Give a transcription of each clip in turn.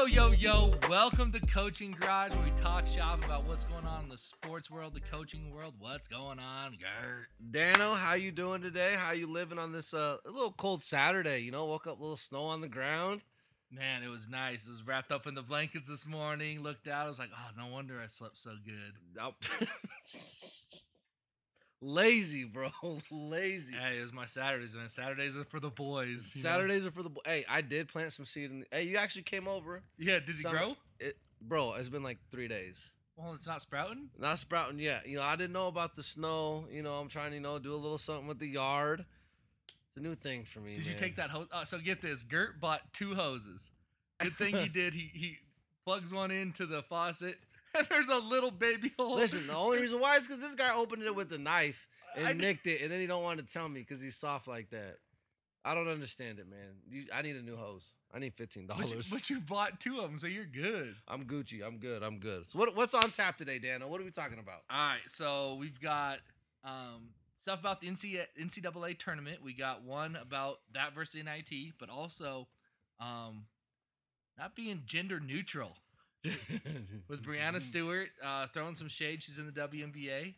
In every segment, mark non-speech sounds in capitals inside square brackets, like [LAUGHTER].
Yo, yo, yo, welcome to Coaching Garage where we talk shop about what's going on in the sports world, the coaching world. What's going on, Gert? Dano, how you doing today? How you living on this uh, a little cold Saturday? You know, woke up a little snow on the ground. Man, it was nice. It was wrapped up in the blankets this morning. Looked out, I was like, oh, no wonder I slept so good. Nope. [LAUGHS] Lazy, bro. [LAUGHS] Lazy. Hey, it was my Saturdays, man. Saturdays are for the boys. you know? Saturdays are for the bo- Hey, I did plant some seed in. Hey, you actually came over, Yeah, did it Some- grow? it, bro. It's been like three days. Well, it's not sprouting. Not sprouting yet. You know, I didn't know about the snow. You know, I'm trying to you know do a little something with the yard. It's a new thing for me. Did you man. take that hose? Uh, so get this. Gert bought two hoses. Good thing he [LAUGHS] did. He he plugs one into the faucet, [LAUGHS] and there's a little baby hole. Listen, the only reason why is because this guy opened it with a knife and I nicked it, and then he don't want to tell me because he's soft like that. I don't understand it, man. You, I need a new hose. I need fifteen dollars. but you bought two of them, so you're good. I'm Gucci. I'm good. I'm good. So what, what's on tap today, Dano? What are we talking about? All right, so we've got um, stuff about the NCAA, NCAA tournament. We got one about that versus NIT, but also um, not being gender neutral [LAUGHS] with Breanna Stewart uh, throwing some shade. She's in the WNBA,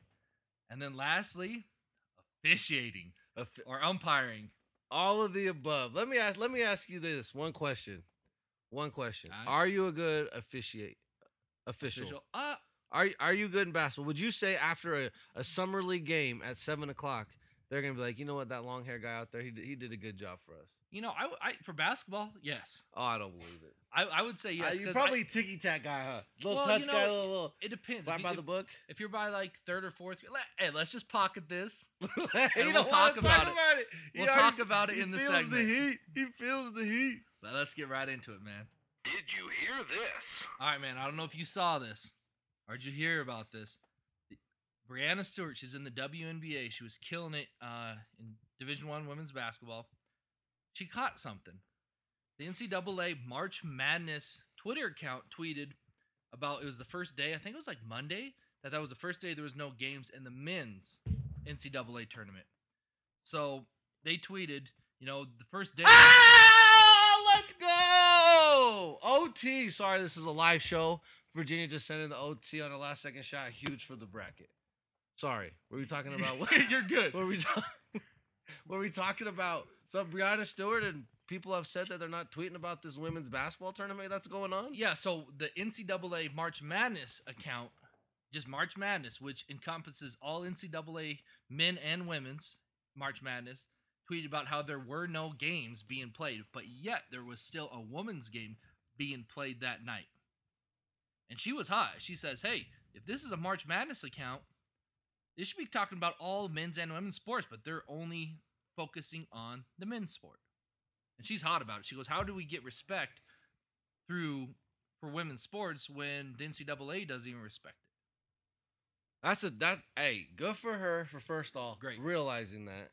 and then lastly, officiating or umpiring. All of the above. Let me ask. Let me ask you this one question. One question. Are you a good officiate? Official. Official. Uh, Are are you good in basketball? Would you say after a, a summer league game at seven o'clock, they're gonna be like, you know what, that long hair guy out there, he did, he did a good job for us. you know, I, I for basketball, yes, Oh, I don't believe it. I, I would say yes. Uh, you 'cause probably ticky tack guy, huh? Little Well, touch you guy, little little. It depends. Right If, by you, the book. if you're by like third or fourth, let, hey, let's just pocket this. [LAUGHS] you we'll don't talk wanna about it. it. He We'll already- talk about it in the segment. He feels the heat. He feels the heat. But let's get right into it, man. Did you hear this? All right, man. I don't know if you saw this or did you hear about this. Breanna Stewart, she's in the WNBA. She was killing it uh, in Division One women's basketball. She caught something. The NCAA March Madness Twitter account tweeted about it was the first day. I think it was like Monday that that was the first day there was no games in the men's NCAA tournament. So they tweeted, you know, the first day. Ah, let's go. OT. Sorry, this is a live show. Virginia just sent in the OT on the last second shot. Huge for the bracket. Sorry, [LAUGHS] [LAUGHS] were we talking about what? You're good. Were we talking? Were we talking about some Breanna Stewart and people upset that they're not tweeting about this women's basketball tournament that's going on? Yeah, so the NCAA March Madness account, just March Madness, which encompasses all NCAA men and women's March Madness, tweeted about how there were no games being played, but yet there was still a women's game being played that night. And she was hot. She says, hey, if this is a March Madness account, they should be talking about all men's and women's sports, but they're only focusing on the men's sport. And she's hot about it. She goes, How do we get respect through for women's sports when the NCAA doesn't even respect it? That's a that. Hey, good for her for first off Great. realizing that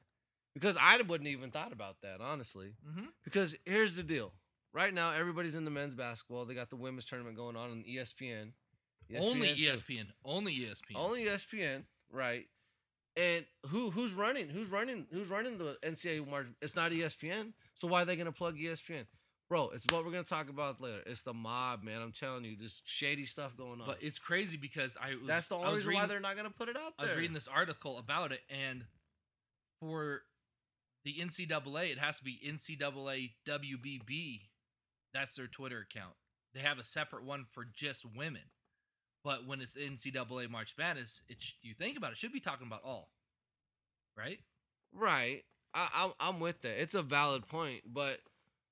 because I wouldn't even thought about that honestly. Mm-hmm. Because here's the deal. Right now, everybody's in the men's basketball. They got the women's tournament going on on E ESPN. Only E too. ESPN. Only ESPN. Only ESPN, right? And who who's running? Who's running? Who's running the NCAA march? It's not ESPN. So why are they gonna plug ESPN? Bro, it's what we're gonna talk about later. It's the mob, man. I'm telling you, this shady stuff going on. But it's crazy because I was, That's the only reason reading, why they're not gonna put it out I was reading this article about it, and for the NCAA, it has to be NCAA WBB. That's their Twitter account. They have a separate one for just women. But when it's NCAA March Madness, it's you think about it, it should be talking about all, right? Right. I, I'm I'm with that. It's a valid point, but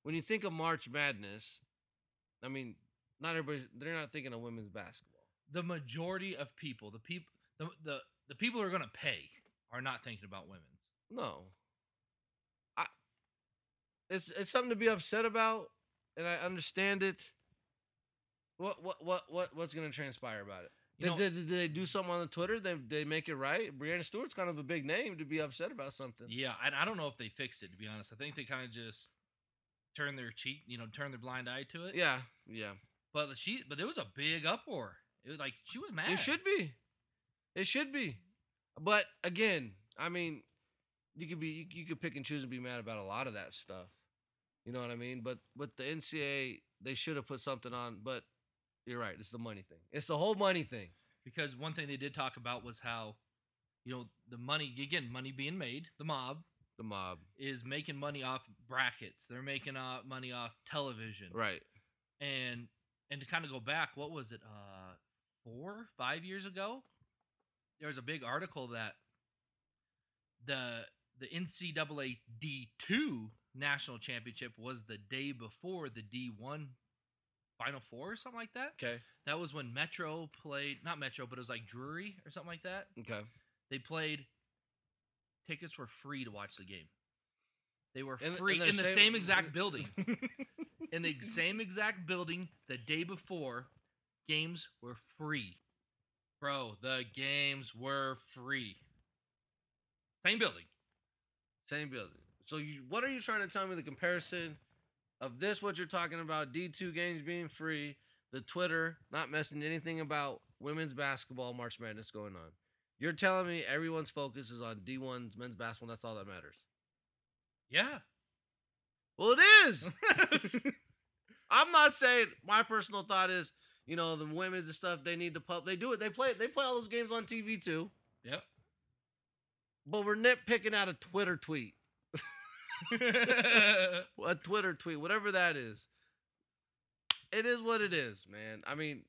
when you think of March Madness, I mean, not everybody they're not thinking of women's basketball. the majority of people, the people, the the, the people who are going to pay, are not thinking about women's. No. I it's it's something to be upset about, and I understand it. What what what what what's gonna transpire about it? You Did, know- did, did they do something on the Twitter? They they make it right. Breanna Stewart's kind of a big name to be upset about something. Yeah, and I don't know if they fixed it to be honest. I think they kind of just turned their cheek, you know, turned their blind eye to it. Yeah, yeah. But she, but there was a big uproar. It was like she was mad. It should be. It should be. But again, I mean, you could be you, you could pick and choose and be mad about a lot of that stuff. You know what I mean? But with the NCAA, they should have put something on. But you're right, it's the money thing. It's the whole money thing. because one thing they did talk about was how, you know, the money again, money being made, the mob The mob, is making money off brackets. They're making uh, money off television, right? and and to kind of go back, what was it? Uh, four, five years ago, there was a big article that the the NCAA D two national championship was the day before the D one Final Four or something like that. Okay, That was when Metro played, not Metro, but it was like Drury or something like that. okay. They played. Tickets were free to watch the game. They were and free they're in the saying- same exact building. [LAUGHS] in the same exact building the day before, games were free. Bro, the games were free. Same building. Same building. So you, what are you trying to tell me? The comparison of this, what you're talking about, D2 games being free, the Twitter not messing anything about women's basketball, March Madness going on. You're telling me everyone's focus is on D1's men's basketball. And that's all that matters. Yeah. Well, it is. [LAUGHS] I'm not saying my personal thought is, you know, the women's and stuff. They need to pub. They do it. They play. They play all those games on TV too. yep. But we're nitpicking out a Twitter tweet. [LAUGHS] a Twitter tweet, whatever that is. It is what it is, man. I mean,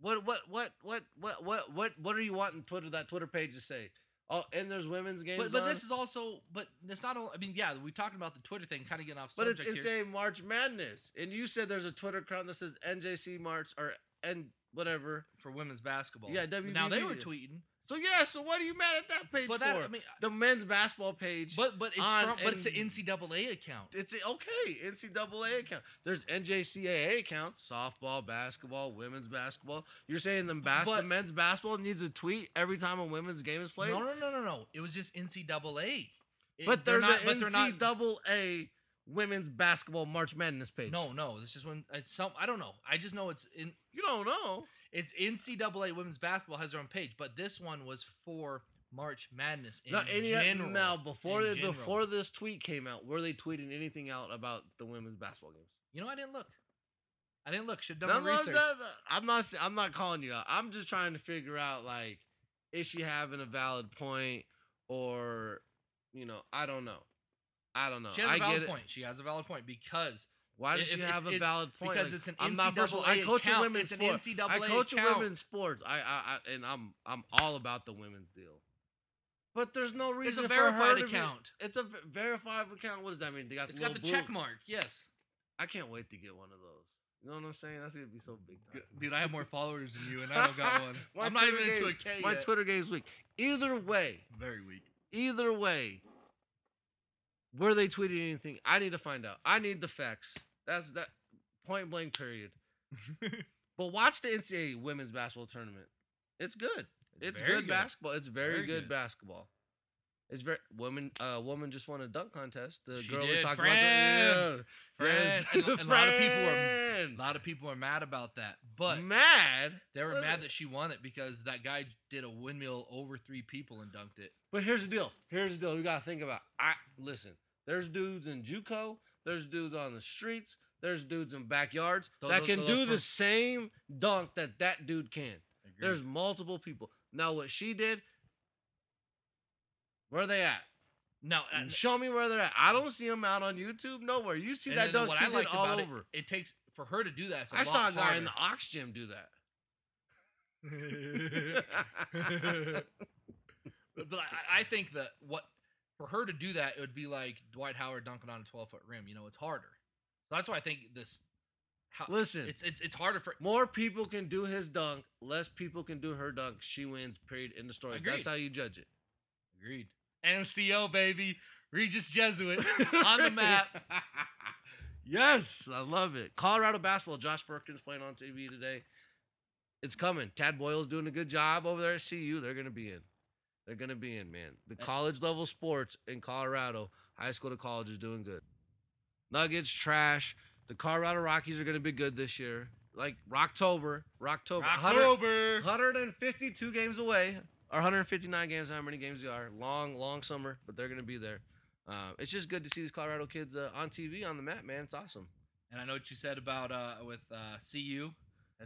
what what what what what what what what are you wanting Twitter that Twitter page to say? Oh, and there's women's games. but but on? this is also but it's not all I mean, yeah, we talking about the Twitter thing, kind of getting off but it's subject it's here. a March Madness, and you said there's a Twitter account that says NJC March or N whatever. for women's basketball. Yeah, But now they were tweeting. So yeah, so what are you mad at that page But for? that I mean the men's basketball page. but but it's from, but it's an NCAA account. it's a, okay. NCAA account. There's NJCAA accounts. Softball, basketball, women's basketball. You're saying the, bas- the men's basketball needs a tweet every time a women's game is played? No, no, no, no, no. It was just NCAA. It- but they're there's not, an but they're not. NCAA women's basketball March Madness page. No, no. This is when it's some. I don't know. I just know it's in. you don't know. It's NCAA women's basketball has their own page, but this one was for March Madness in Now, any, uh, general. now before the, general. before this tweet came out, were they tweeting anything out about the women's basketball games? you know, I didn't look. I didn't look. Should have No, done my no, research. no, no, I'm not. I'm not calling you out. I'm just trying to figure out like, is she having a valid point, or, you know, I don't know. I don't know. She has a I valid get it. point. She has a valid point because Why does If she it's- have a it's- valid point? because Like, it's an I'm not first NCAA I coach a account. women's It's an sport. NCAA I coach account. women's sports. I, I, I and I'm I'm all about the women's deal. But there's no reason it's reason a for her verified to be- account. It's a verified account. What does that mean? They got It's the got the little check mark. Yes. I can't wait to get one of those. You know what I'm saying? That's gonna be so big time. Dude, I have more followers than you, and I don't got [LAUGHS] one. My I'm not even Twitter into a game- K My yet. Twitter game's weak. Either way, Very weak. either way, were they tweeting anything? I need to find out. I need the facts. That's that point blank period. [LAUGHS] But watch the NCAA women's basketball tournament. It's good. It's, very good, basketball. It's very, Very good, good. basketball. It's very woman. A uh, woman just won a dunk contest. The She girl we talked Fran. about. The, yeah. Fran. Yes. And, and a lot of people Fran. a lot of people are mad about that, but mad. they were What? mad that she won it because that guy did a windmill over three people and dunked it. But here's the deal. Here's the deal. We gotta think about. I listen. There's dudes in JUCO. There's dudes on the streets. There's dudes in backyards Those- that can those do the same dunk that that dude can. There's multiple people. Now what she did. Where are they at? no. and- uh, mm, Show me where they're at. I don't see them out on YouTube nowhere. You see that dunk what I liked all about over. it, it takes for her to do that. I saw a guy in the ox gym do that. [LAUGHS] but I, I think that what for her to do that, it would be like Dwight Howard dunking on a 12 foot rim. You know, it's harder. So that's why I think this. How, Listen, it's it's it's harder for. more people can do his dunk. Less people can do her dunk. She wins. Period. In the story. Agreed. That's how you judge it. Agreed. MCO baby, Regis Jesuit [LAUGHS] on the map. yes, I love it. Colorado basketball. Josh Perkins playing on TV today. It's coming. Tad Boyle's doing a good job over there at CU. They're gonna be in. They're gonna be in, man. The Uh, college level sports in Colorado, high school to college, is doing good. Nuggets trash. The Colorado Rockies are gonna be good this year. Like Rocktober, Rocktober, 100 October. 152 games away, or 159 games, how many games they are. Long, long summer, but they're gonna be there. uh, it's just good to see these Colorado kids uh, on TV on the map, man. It's awesome. And I know what you said about uh with uh CU.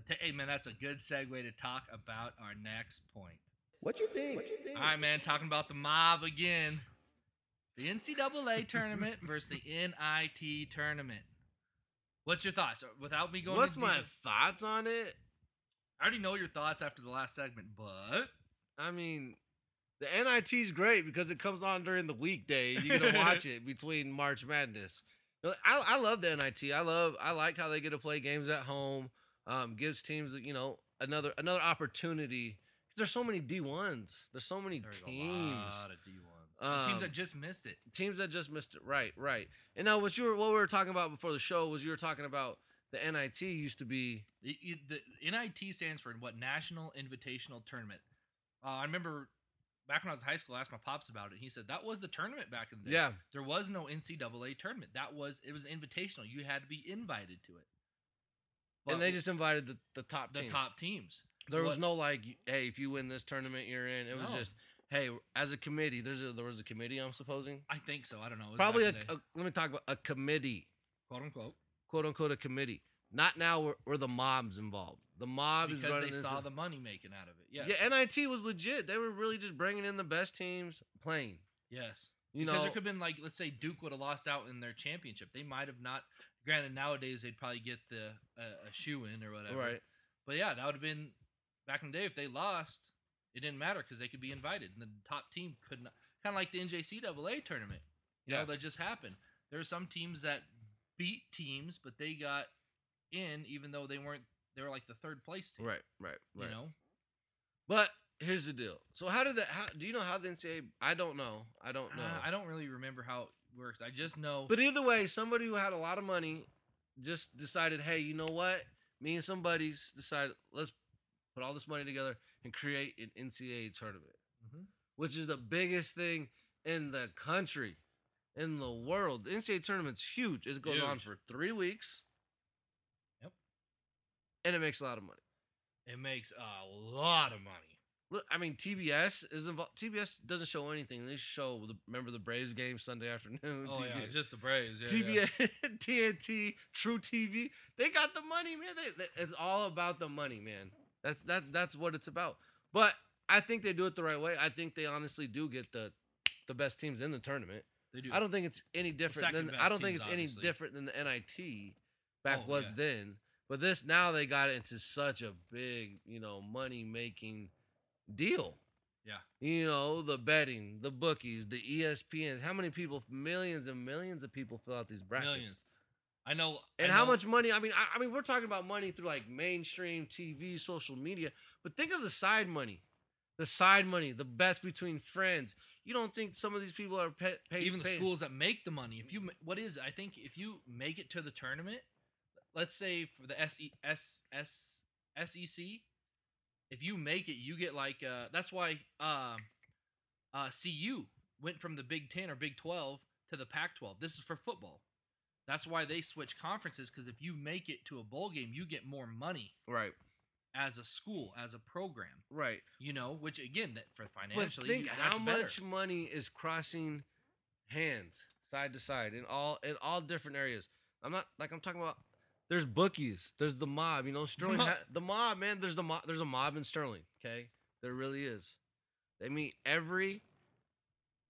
Hey man, that's a good segue to talk about our next point. What you think? What you think? All right, man, talking about the mob again. The NCAA tournament [LAUGHS] versus the NIT tournament. What's your thoughts? Without me going, What's my detail- thoughts on it? I already know your thoughts after the last segment, but I mean, the NIT's great because it comes on during the weekday. You get to watch it [LAUGHS] between March Madness. I, I love the NIT. I love I like how they get to play games at home. Um, gives teams you know another another opportunity. There's so many D ones. There's so many there's teams. A lot of D1s. teams Um, that just missed it. teams that just missed it. Right, right. And now what you were what we were talking about before the show was you were talking about the NIT used to be The, NIT stands for what? National Invitational Tournament. Uh, I remember back when I was in high school, I asked my pops about it. He said that was the tournament back in the day. yeah There was no NCAA tournament. That was it was an invitational. You had to be invited to it. But and they just invited the, the top teams the team. top teams. There was no like, hey, if you win this tournament, you're in. It was No. just, hey, as a committee, there's a, there was a committee. I'm supposing I think so. I don't know. It was probably a, back in the day. a- let me talk about a committee, quote unquote quote unquote, a committee. Not now where, where the mob's involved. The mob is because running they this- saw the money making out of it. Yes. yeah. NIT was legit. They were really just bringing in the best teams playing. Yes. You because know, there could have been like, let's say Duke would have lost out in their championship. They might have not. Granted, nowadays they'd probably get the uh, a shoe in or whatever. right? But yeah, that would have been back in the day. If they lost, it didn't matter because they could be invited, and the top team could not. Kind of like the NJCAA tournament, you Yeah. know, that just happened. There are some teams that beat teams, but they got in even though they weren't. They were like the third place team. Right, right, right. You know. But here's the deal. So how did that? How do you know how the NCAA? I don't know. I don't know. Uh, I don't really remember how it worked. I just know. But either way, somebody who had a lot of money just decided, hey, you know what? Me and some buddies decided let's put all this money together and create an NCAA tournament, Mhm. which is the biggest thing in the country, in the world. The NCAA tournament's huge. It goes on for three weeks. Yep. And it makes a lot of money. it makes a lot of money. Look, I mean, TBS is involved. TBS doesn't show anything. They show the remember the Braves game Sunday afternoon. Oh yeah, just the Braves. Yeah, yeah. TNT, [LAUGHS] truTV. They got the money, man. They, they- it's all about the money, man. That's that. That's what it's about. But I think they do it the right way. I think they honestly do get the the best teams in the tournament. They do. I don't think it's any different than I don't think it's any different than the NIT back Oh, was yeah. then. But this now they got into such a big, you know, money making deal. Yeah. You know, the betting, the bookies, the ESPN. How many people, millions and millions of people fill out these brackets? Millions. I know. I And how much money? I mean, I, I mean, we're talking about money through like mainstream TV, social media, but think of the side money, the side money, the bets between friends. You don't think some of these people are pa- paid? even the schools that make the money. If you what is it? I think if you make it to the tournament, let's say for the SE, S, S, SEC, if you make it, you get like uh that's why um uh CU went from the Big 10 or Big 12 to the Pac 12. This is for football. That's why they switch conferences cuz if you make it to a bowl game, you get more money Right, as a school, as a program, right. you know, which again that for But financially think you- how better. much money is crossing hands side to side in all in all different areas. I'm not like I'm talking about. There's bookies. There's the mob. You know, Sterling. mob. ha- the mob, man. There's the mob. There's a mob in Sterling. Okay, there really is. They meet every.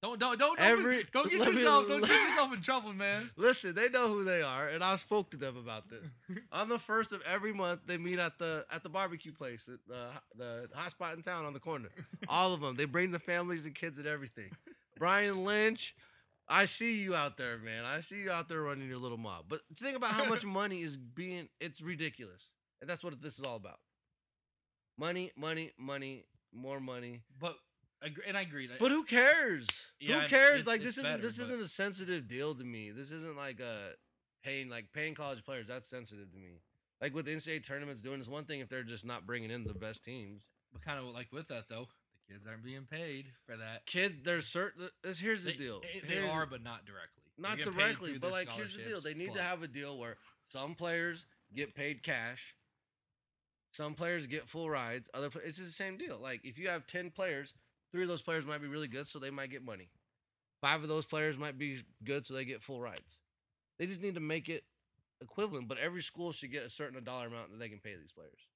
Don't don't don't don't, Every- get- get let me- yourself don't get yourself in trouble, man. [LAUGHS] Listen, they know who they are, and I spoke to them about this. [LAUGHS] on the first of every month, they meet at the at the barbecue place, at the the hot spot in town on the corner. All of them. They bring the families and kids and everything. Brian Lynch, I see you out there, man. I see you out there running your little mob. But think about how much [LAUGHS] money is being. It's ridiculous, and that's what this is all about. Money, money, money, more money. But and I agree. But who cares? Yeah, who cares? it's- like it's this isn't better, this but- isn't a sensitive deal to me. This isn't like a paying like paying college players. That's sensitive to me. Like with NCAA tournaments doing is one thing if they're just not bringing in the best teams. but kind of like with that though, the kids aren't being paid for that. Kid, there's certain. This here's the They, deal. eh, they Here's- are, but not directly. Not directly, but like here's the deal. They need plus. to have a deal where some players get paid cash. Some players get full rides. Other it's just the same deal. Like if you have ten players, three of those players might be really good, so they might get money. Five of those players might be good, so they get full rides. They just need to make it equivalent. But every school should get a certain dollar amount that they can pay these players.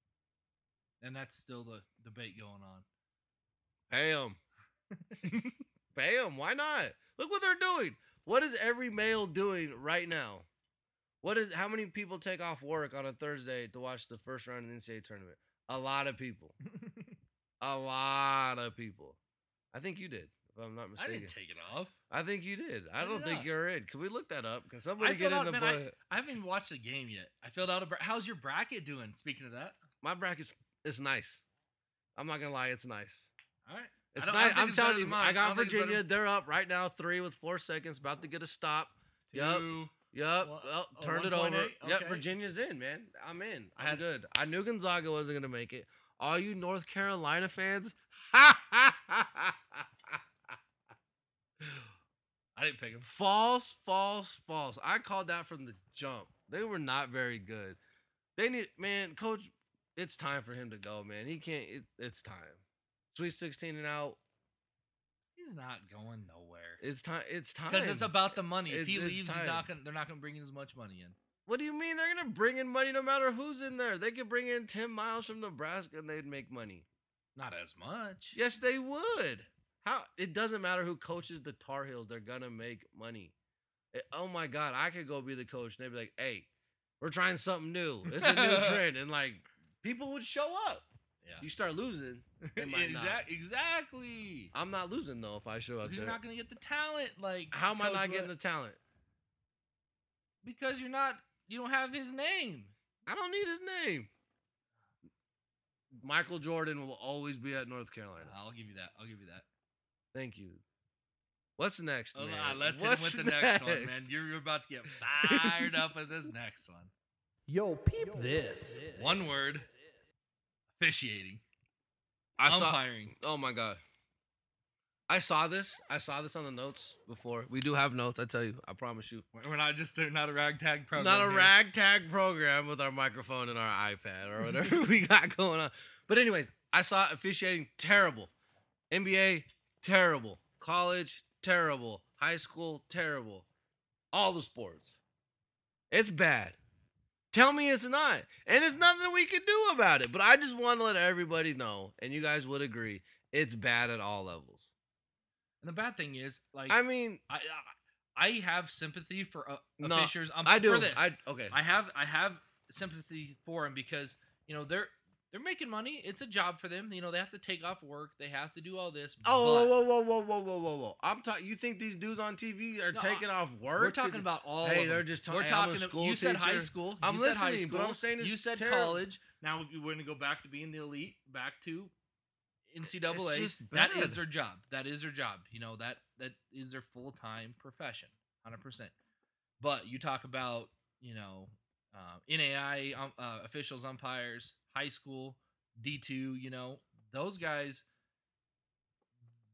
And that's still the debate going on. Pay them. [LAUGHS] pay them. Why not? Look what they're doing. What is every male doing right now? What is how many people take off work on a Thursday to watch the first round of the NCAA tournament? A lot of people. [LAUGHS] A lot of people. I think you did, if I'm not mistaken. I didn't take it off. I think you did. I Maybe don't think you're in. Can we look that up? Can I somebody get in out, the man, I, book? I haven't even watched the game yet. I filled out a. Bra- How's your bracket doing? Speaking of that, My bracket's it's nice. I'm not gonna lie, it's nice. all right. It's nice. I'm it's telling you. I I got don't think it's better Virginia. They're up right now, three with four seconds, about to get a stop. Two. Yep. Well, Well, oh, turned it over. 1.8? Yep. Virginia's in, man. I'm in. I I'm had- good. I knew Gonzaga wasn't gonna make it. All you North Carolina fans, ha ha ha ha ha. I didn't pick him. False, false, false. I called that from the jump. They were not very good. They need, man, coach. It's time for him to go, man. He can't. It, it's time. Sweet sixteen and out. He's not going nowhere. It's time. It's time. Because it's about the money. If It- he leaves, he's not gonna. They're not gonna bring in as much money in. What do you mean they're gonna bring in money no matter who's in there? They could bring in Tim Miles from Nebraska and they'd make money. Not as much. Yes, they would. How? It doesn't matter who coaches the Tar Heels. They're gonna make money. Eh, oh my God, I could go be the coach and they'd be like, "Hey, we're trying something new. It's a new [LAUGHS] trend," and like people would show up. Yeah. You start losing. They might not. Exactly. I'm not losing though if I show up Because there. you're not gonna get the talent. Like How am I not getting the talent? Because you're not. You don't have his name. I don't need his name. Michael Jordan will always be at North Carolina. I'll give you that. I'll give you that. Thank you. What's next, Oh, man? nah, let's What's hit him with the next one, man. You're, you're about to get fired up with this next one. Yo, peep this. One word. Officiating. I saw. umpiring. Oh my god. I saw this. I saw this on the notes before. We do have notes. I tell you. I promise you. We're not just not a ragtag program. Not a here. ragtag program with our microphone and our iPad or whatever [LAUGHS] we got going on. But anyways, I saw officiating terrible. NBA terrible. College terrible. High school terrible. All the sports. It's bad. Tell me it's not. And it's nothing we can do about it. But I just want to let everybody know, and you guys would agree, it's bad at all levels. And the bad thing is, like, I mean, I, I, I have sympathy for uh, No, officials. Um, I do. For this. I okay. I have I have sympathy for them because you know they're they're making money. It's a job for them. You know they have to take off work. They have to do all this. Oh, whoa, whoa, whoa, whoa, whoa, whoa, whoa! I'm talking. You think these dudes on TV are No, taking off work? We're talking about all. Hey, of they're just talking. We're I'm talking. school you said high school. I'm you said high listening, but. I'm saying you said terrible. college. Now you want to go back to being the elite, back to NCAA. bad. is their job. That is their job. You know that that is their full time profession, hundred percent. But you talk about you know uh, NAI um, uh, officials, umpires, high school, D two. You know those guys.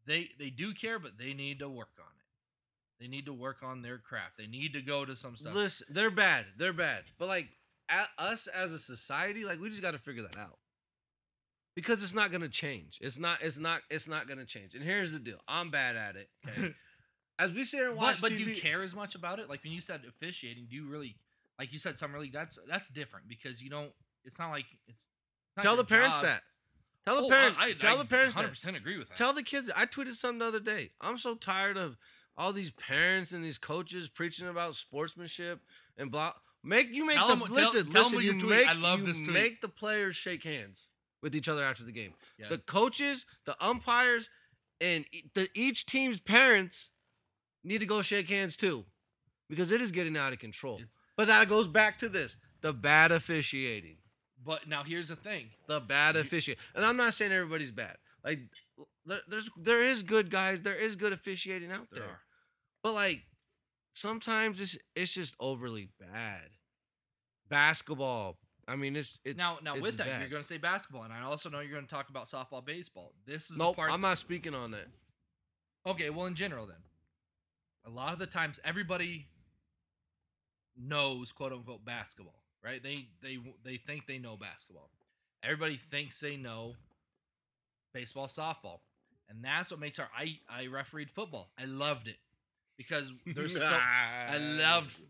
They they do care, but they need to work on it. They need to work on their craft. They need to go to some stuff. Listen, they're bad. They're bad. But like, a us as a society, like we just got to figure that out. Because it's not gonna change. It's not. It's not. It's not gonna change. And here's the deal. I'm bad at it. okay? [LAUGHS] As we sit here and But, watch but TV, do you care as much about it? Like when you said officiating, do you really like you said summer league? That's that's different because you don't. It's not like it's. not tell the parents job. that. Tell the Oh, parents. I, I, tell I the parents 100% agree with that. Tell the kids. I tweeted something the other day. I'm so tired of all these parents and these coaches preaching about sportsmanship and blah. Make you make Tell the 'em- tell- listen. tell listen. what You tweet- make I love you this tweet. make the players shake hands with each other after the game. Yeah. The coaches, the umpires, and the each team's parents need to go shake hands too, because it is getting out of control. It's- But that goes back to this: the bad officiating but now here's the thing. the bad officiating. And I'm not saying everybody's bad. Like there, there's there is good guys, there is good officiating out there. There. But like sometimes it's it's just overly bad. Basketball. I mean it's it's Now, now it's with that, bad. you're going to say basketball, and I also know you're going to talk about softball, baseball. This is Nope, the part. I'm not speaking on that. Okay, well, in general, then, a lot of the times, everybody knows "quote unquote" basketball, right? They they they think they know basketball. Everybody thinks they know baseball, softball, and that's what makes our. I I refereed football. I loved it. because there's so I loved. [LAUGHS]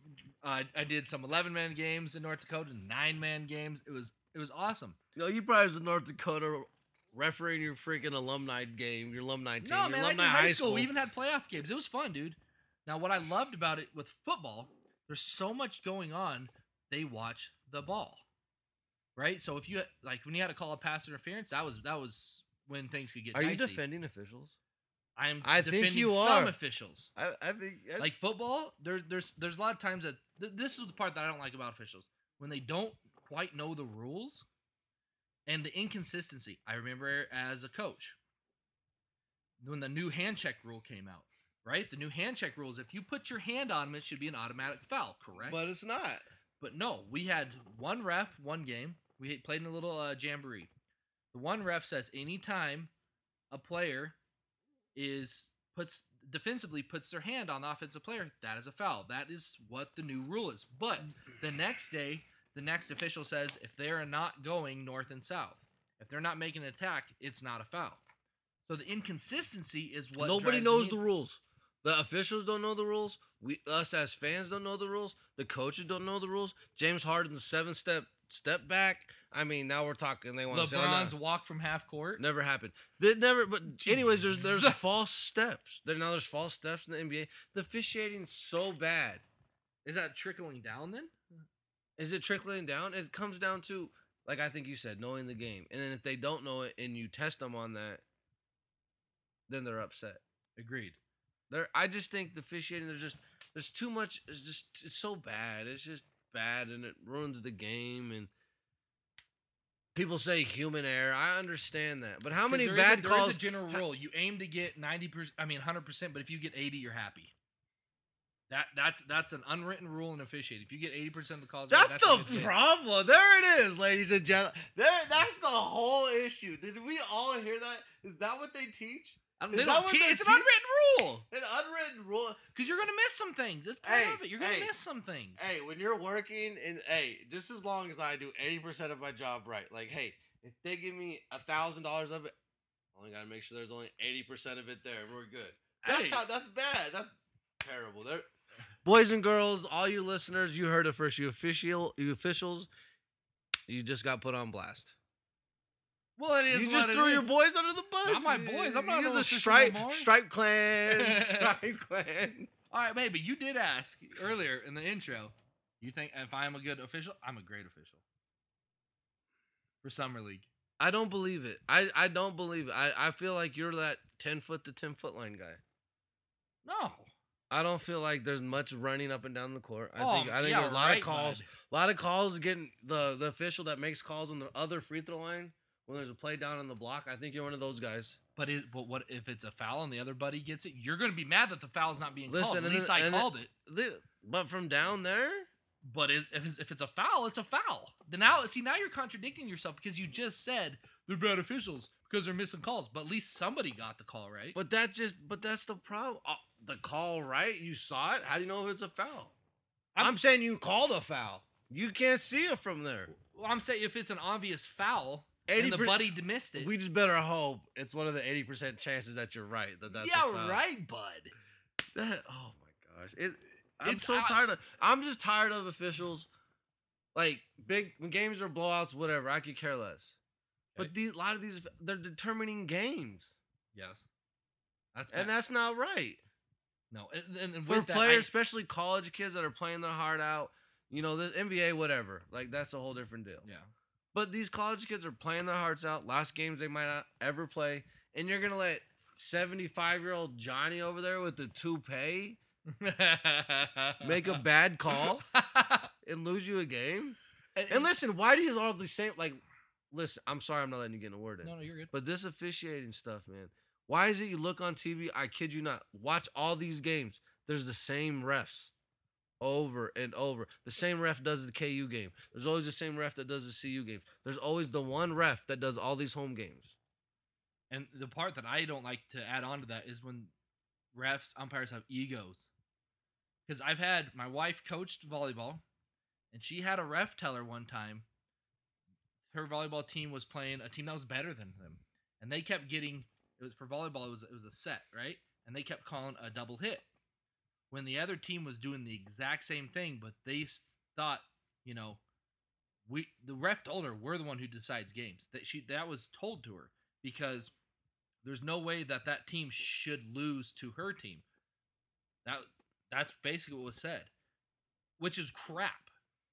Uh, I did some 11 man games in North Dakota, nine man games. It was it was awesome. No, you probably was in North Dakota refereeing your freaking alumni game, your alumni team, No, your man, I did alumni high school. We even had playoff games. It was fun, dude. Now, what I loved about it with football, there's so much going on. They watch the ball, right? So if you like when you had to call a pass interference, that was that was when things could get. Are you defending officials? I'm I think you some are. officials. I, I think I- Like football, there's there's there's a lot of times that th- this is the part that I don't like about officials when they don't quite know the rules and the inconsistency. I remember as a coach when the new hand check rule came out. Right, the new hand check rules. If you put your hand on them, it should be an automatic foul. Correct. but it's not. But no, we had one ref, one game. We played in a little uh, jamboree. The one ref says anytime a player is puts defensively puts their hand on the offensive player, that is a foul. That is what the new rule is. But the next day, the next official says if they are not going north and south, if they're not making an attack, it's not a foul. So the inconsistency is what Nobody knows the rules. The officials don't know the rules. We us as fans don't know the rules. The coaches don't know the rules. James Harden's seven step step back. I mean, now we're talking. They want to say, oh. LeBron's walk from half court. Never happened. That never. But [LAUGHS] anyways, there's there's false steps. There now there's false steps in the NBA. The officiating's so bad. Is that trickling down then? Is it trickling down? It comes down to like I think you said, knowing the game. And then if they don't know it and you test them on that, then they're upset. Agreed. There, I just think the officiating. There's just there's too much. It's just it's so bad. It's just bad, and it ruins the game. And people say human error. I understand that, but how many there is a- bad there is calls? a general rule. You aim to get ninety percent. I mean, hundred percent. But if you get eighty, you're happy. That that's that's an unwritten rule in officiating. If you get eighty percent of the calls, right, That's, a good the hit. problem. There it is, ladies and gentlemen. There, that's the whole issue. Did we all hear that? Is that what they teach? I mean, Is they don't te- they're it's an unwritten rule An unwritten rule. because you're gonna miss some things. That's part Hey, of it. You're gonna hey, miss some things. Hey, when you're working, and hey, just as long as I do eighty percent of my job right, like, hey, if they give me a thousand dollars of it, I only gotta make sure there's only eighty percent of it there, and we're good. That's Hey. how. That's bad. That's terrible. There, [SIGHS] boys and girls, all you listeners, you heard it first. You official, you officials, you just got put on blast. Well, it is. You just threw your is. boys under the bus. Not my boys, I'm not You're the stripe, stripe clan, [LAUGHS] stripe clan. All right, maybe you did ask earlier in the intro. You think if I'm a good official, I'm a great official for summer league. I don't believe it. I, I don't believe it. I, I feel like you're that ten foot to ten foot line guy. No. I don't feel like there's much running up and down the court. I Oh, think I think yeah, a lot right, of calls. bud. A lot of calls getting the the official that makes calls on the other free throw line when there's a play down on the block. I think you're one of those guys. But it, but what if it's a foul and the other buddy gets it? You're gonna be mad that the foul's not being Listen, called. At least then- I called it. The- but from down there, But is, if, it's, if it's a foul, it's a foul. Then now, see, now you're contradicting yourself because you just said they're bad officials because they're missing calls. But at least somebody got the call right. but that just but that's the problem. Uh, the call right, you saw it. How do you know if it's a foul? I'm, I'm- saying you called a foul. You can't see it from there. well, I'm saying if it's an obvious foul 80 and the buddy d- missed it. We just better hope it's one of the eighty percent chances that you're right. That that's yeah, right, bud. That oh my gosh, it. I'm It's- so I- tired of. I'm just tired of officials. Like big when games are blowouts, whatever. I could care less. But these, a lot of these, they're determining games, Yes, that's and that's not right no. And, and, and for with that, I- players, especially college kids that are playing their heart out. You know, the NBA, whatever. Like that's a whole different deal. yeah. But these college kids are playing their hearts out. Last games they might not ever play, and you're gonna let 75 year old Johnny over there with the toupee [LAUGHS] make a bad call [LAUGHS] and lose you a game. and, And listen, why do you all the same? Like, listen, I'm sorry, I'm not letting you get in a word in. no, no, you're good. But this officiating stuff, man. Why is it you look on TV? I kid you not. Watch all these games. There's the same refs over and over. The same ref does the KU game. There's always the same ref that does the CU games. There's always the one ref that does all these home games. And the part that I don't like to add on to that is when refs, umpires have egos. Because I've had my wife coached volleyball, and she had a ref tell her one time her volleyball team was playing a team that was better than them, and they kept getting it was for volleyball. It was it was a set right, and they kept calling a double hit. When the other team was doing the exact same thing, but they thought, you know, we the ref told her we're the one who decides games. That she that was told to her because there's no way that that team should lose to her team. That that's basically what was said, which is crap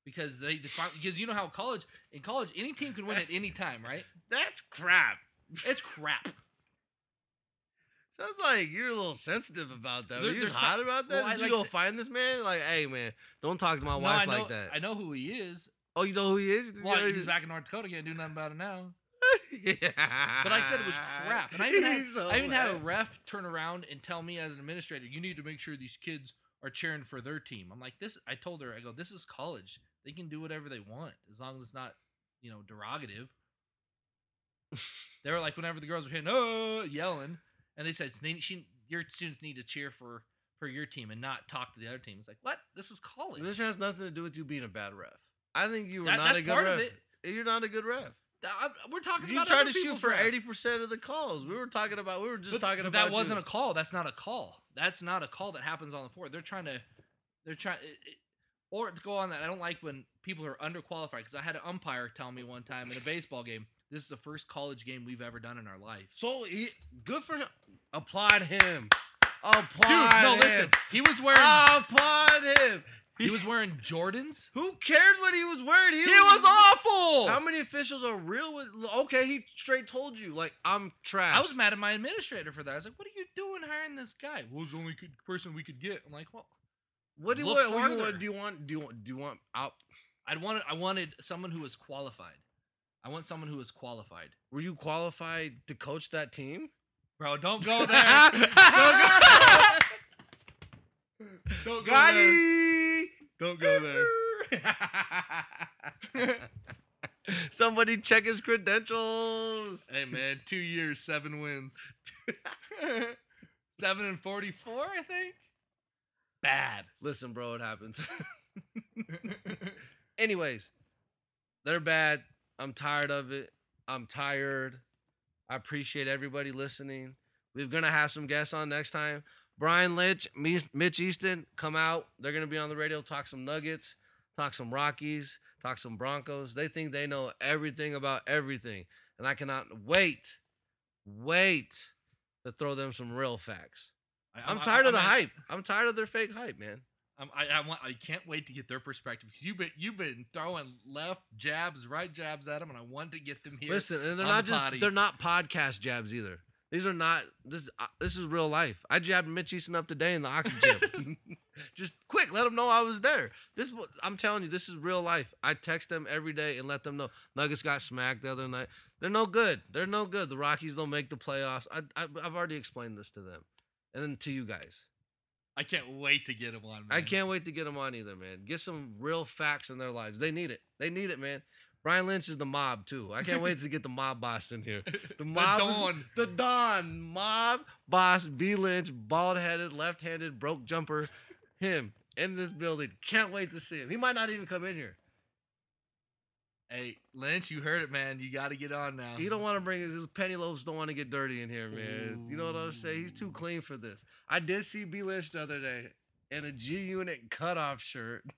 because they define because you know how college in college any team can win at any time, right? [LAUGHS] That's crap. It's crap. Sounds like you're a little sensitive about that. There- Are you hot some- about that? well, I Did you like go find this man? Like, hey man, don't talk to my No, wife know, like that. I know who he is. Oh, you know who he is? Well, he's back in North Dakota. Can't do nothing about it now. yeah. [LAUGHS] But I said it was crap, and I even had, so I even had a ref turn around and tell me as an administrator, you need to make sure these kids are cheering for their team. I'm like, this. I told her, I go, this is college. They can do whatever they want as long as it's not, you know, derogative. [LAUGHS] they were like, whenever the girls were hitting, oh, yelling, and they said, they, she, your students need to cheer for for your team and not talk to the other team. It's like, what? This is college. This has nothing to do with you being a bad ref. I think you were That- not a good part of ref. it. You're not a good ref. I- we're talking You about tried to shoot for eighty percent of the calls. We were talking about. We were just But- talking about. that wasn't you. a call. That's not a call. That's not a call that happens on the floor. They're trying to, they're trying, or to go on that. I don't like when people are underqualified because I had an umpire tell me one time in a baseball game, this is the first college game we've ever done in our life. So he, good for him. Applaud him. Applaud Dude, no, him. listen. He was wearing, Applaud him. he was wearing Jordans. Who cares what he was wearing? He was awful. How many officials are real with? Okay, he straight told you like I'm trash. I was mad at my administrator for that. I was like, "What are you doing hiring this guy? Who's was the only good person we could get?" I'm like, "Well, What do you Look want? What do you farther. want? Do you want? Do you want? Do you want out? I wanted, I wanted someone who was qualified. I want someone who was qualified, Were you qualified to coach that team? Bro. Don't go [LAUGHS] there. don't go, [LAUGHS] don't go there. Don't go there. [LAUGHS] Somebody check his credentials. Hey man, two years, seven wins. seven and forty-four, I think. Bad. Listen, bro, it happens. Anyways, they're bad. I'm tired of it. I'm tired. I appreciate everybody listening. We're gonna have some guests on next time. Brian Lynch, Mitch Easton, come out. They're gonna be on the radio, talk some Nuggets, talk some Rockies, talk some Broncos. They think they know everything about everything, and I cannot wait, wait to throw them some real facts. I, I'm tired of the hype. I'm tired of their fake hype, man. I'm, I, I want. I can't wait to get their perspective because you've been you've been throwing left jabs, right jabs at them, and I want to get them here. Listen, and they're not the just potty. they're not podcast jabs either. These are not this. Uh, this is real life. I jabbed Mitch Easton up today in the oxygen. [LAUGHS] [LAUGHS] just quick, let them know I was there. This I'm telling you. This is real life. I text them every day and let them know. Nuggets got smacked the other night. They're no good. They're no good. The Rockies don't make the playoffs. I, I I've already explained this to them, and then to you guys. I can't wait to get them on. Man. I can't wait to get them on either, man. Get some real facts in their lives. They need it. They need it, man. Brian Lynch is the mob too. I can't wait to get the mob boss in here. [LAUGHS] The The mob, is- Dawn. the Don, mob boss, B Lynch, bald headed, left handed, broke jumper, him in this building. Can't wait to see him. He might not even come in here. Hey Lynch, you heard it, man. You got to get on now. He don't want to bring his, his penny loaves. Don't want to get dirty in here, man. You know what I'm saying? He's too clean for this. I did see B Lynch the other day in a G Unit cutoff shirt [LAUGHS]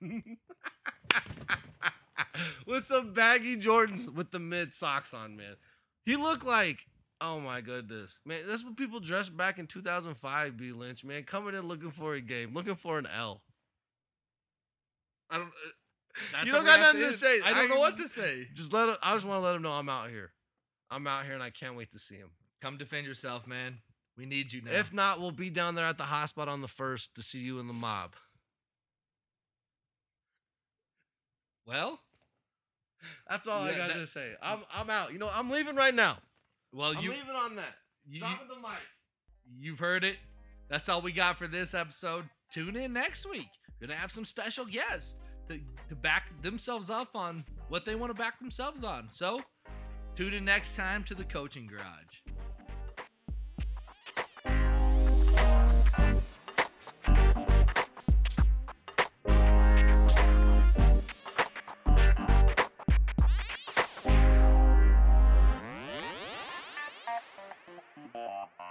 with some baggy Jordans with the mid socks on, man. He looked like, oh my goodness, man. That's what people dressed back in 2005. B Lynch, man, coming in looking for a game, looking for an L. I don't. Uh, that's You don't got nothing to end. say. I don't know what to say. Just let him. I just want to let him know I'm out here. I'm out here, and I can't wait to see him. Come defend yourself, man. We need you now. If not, we'll be down there at the hotspot on the first to see you in the mob. well, That's all I got that- to say. I'm I'm out. You know, I'm leaving right now. well, you I'm you, leaving on that. you Dropping the mic. you've heard it. That's all we got for this episode. Tune in next week. Gonna have some special guests to, to back themselves up on what they want to back themselves on. So, tune in next time to the Coaching Garage. Bye.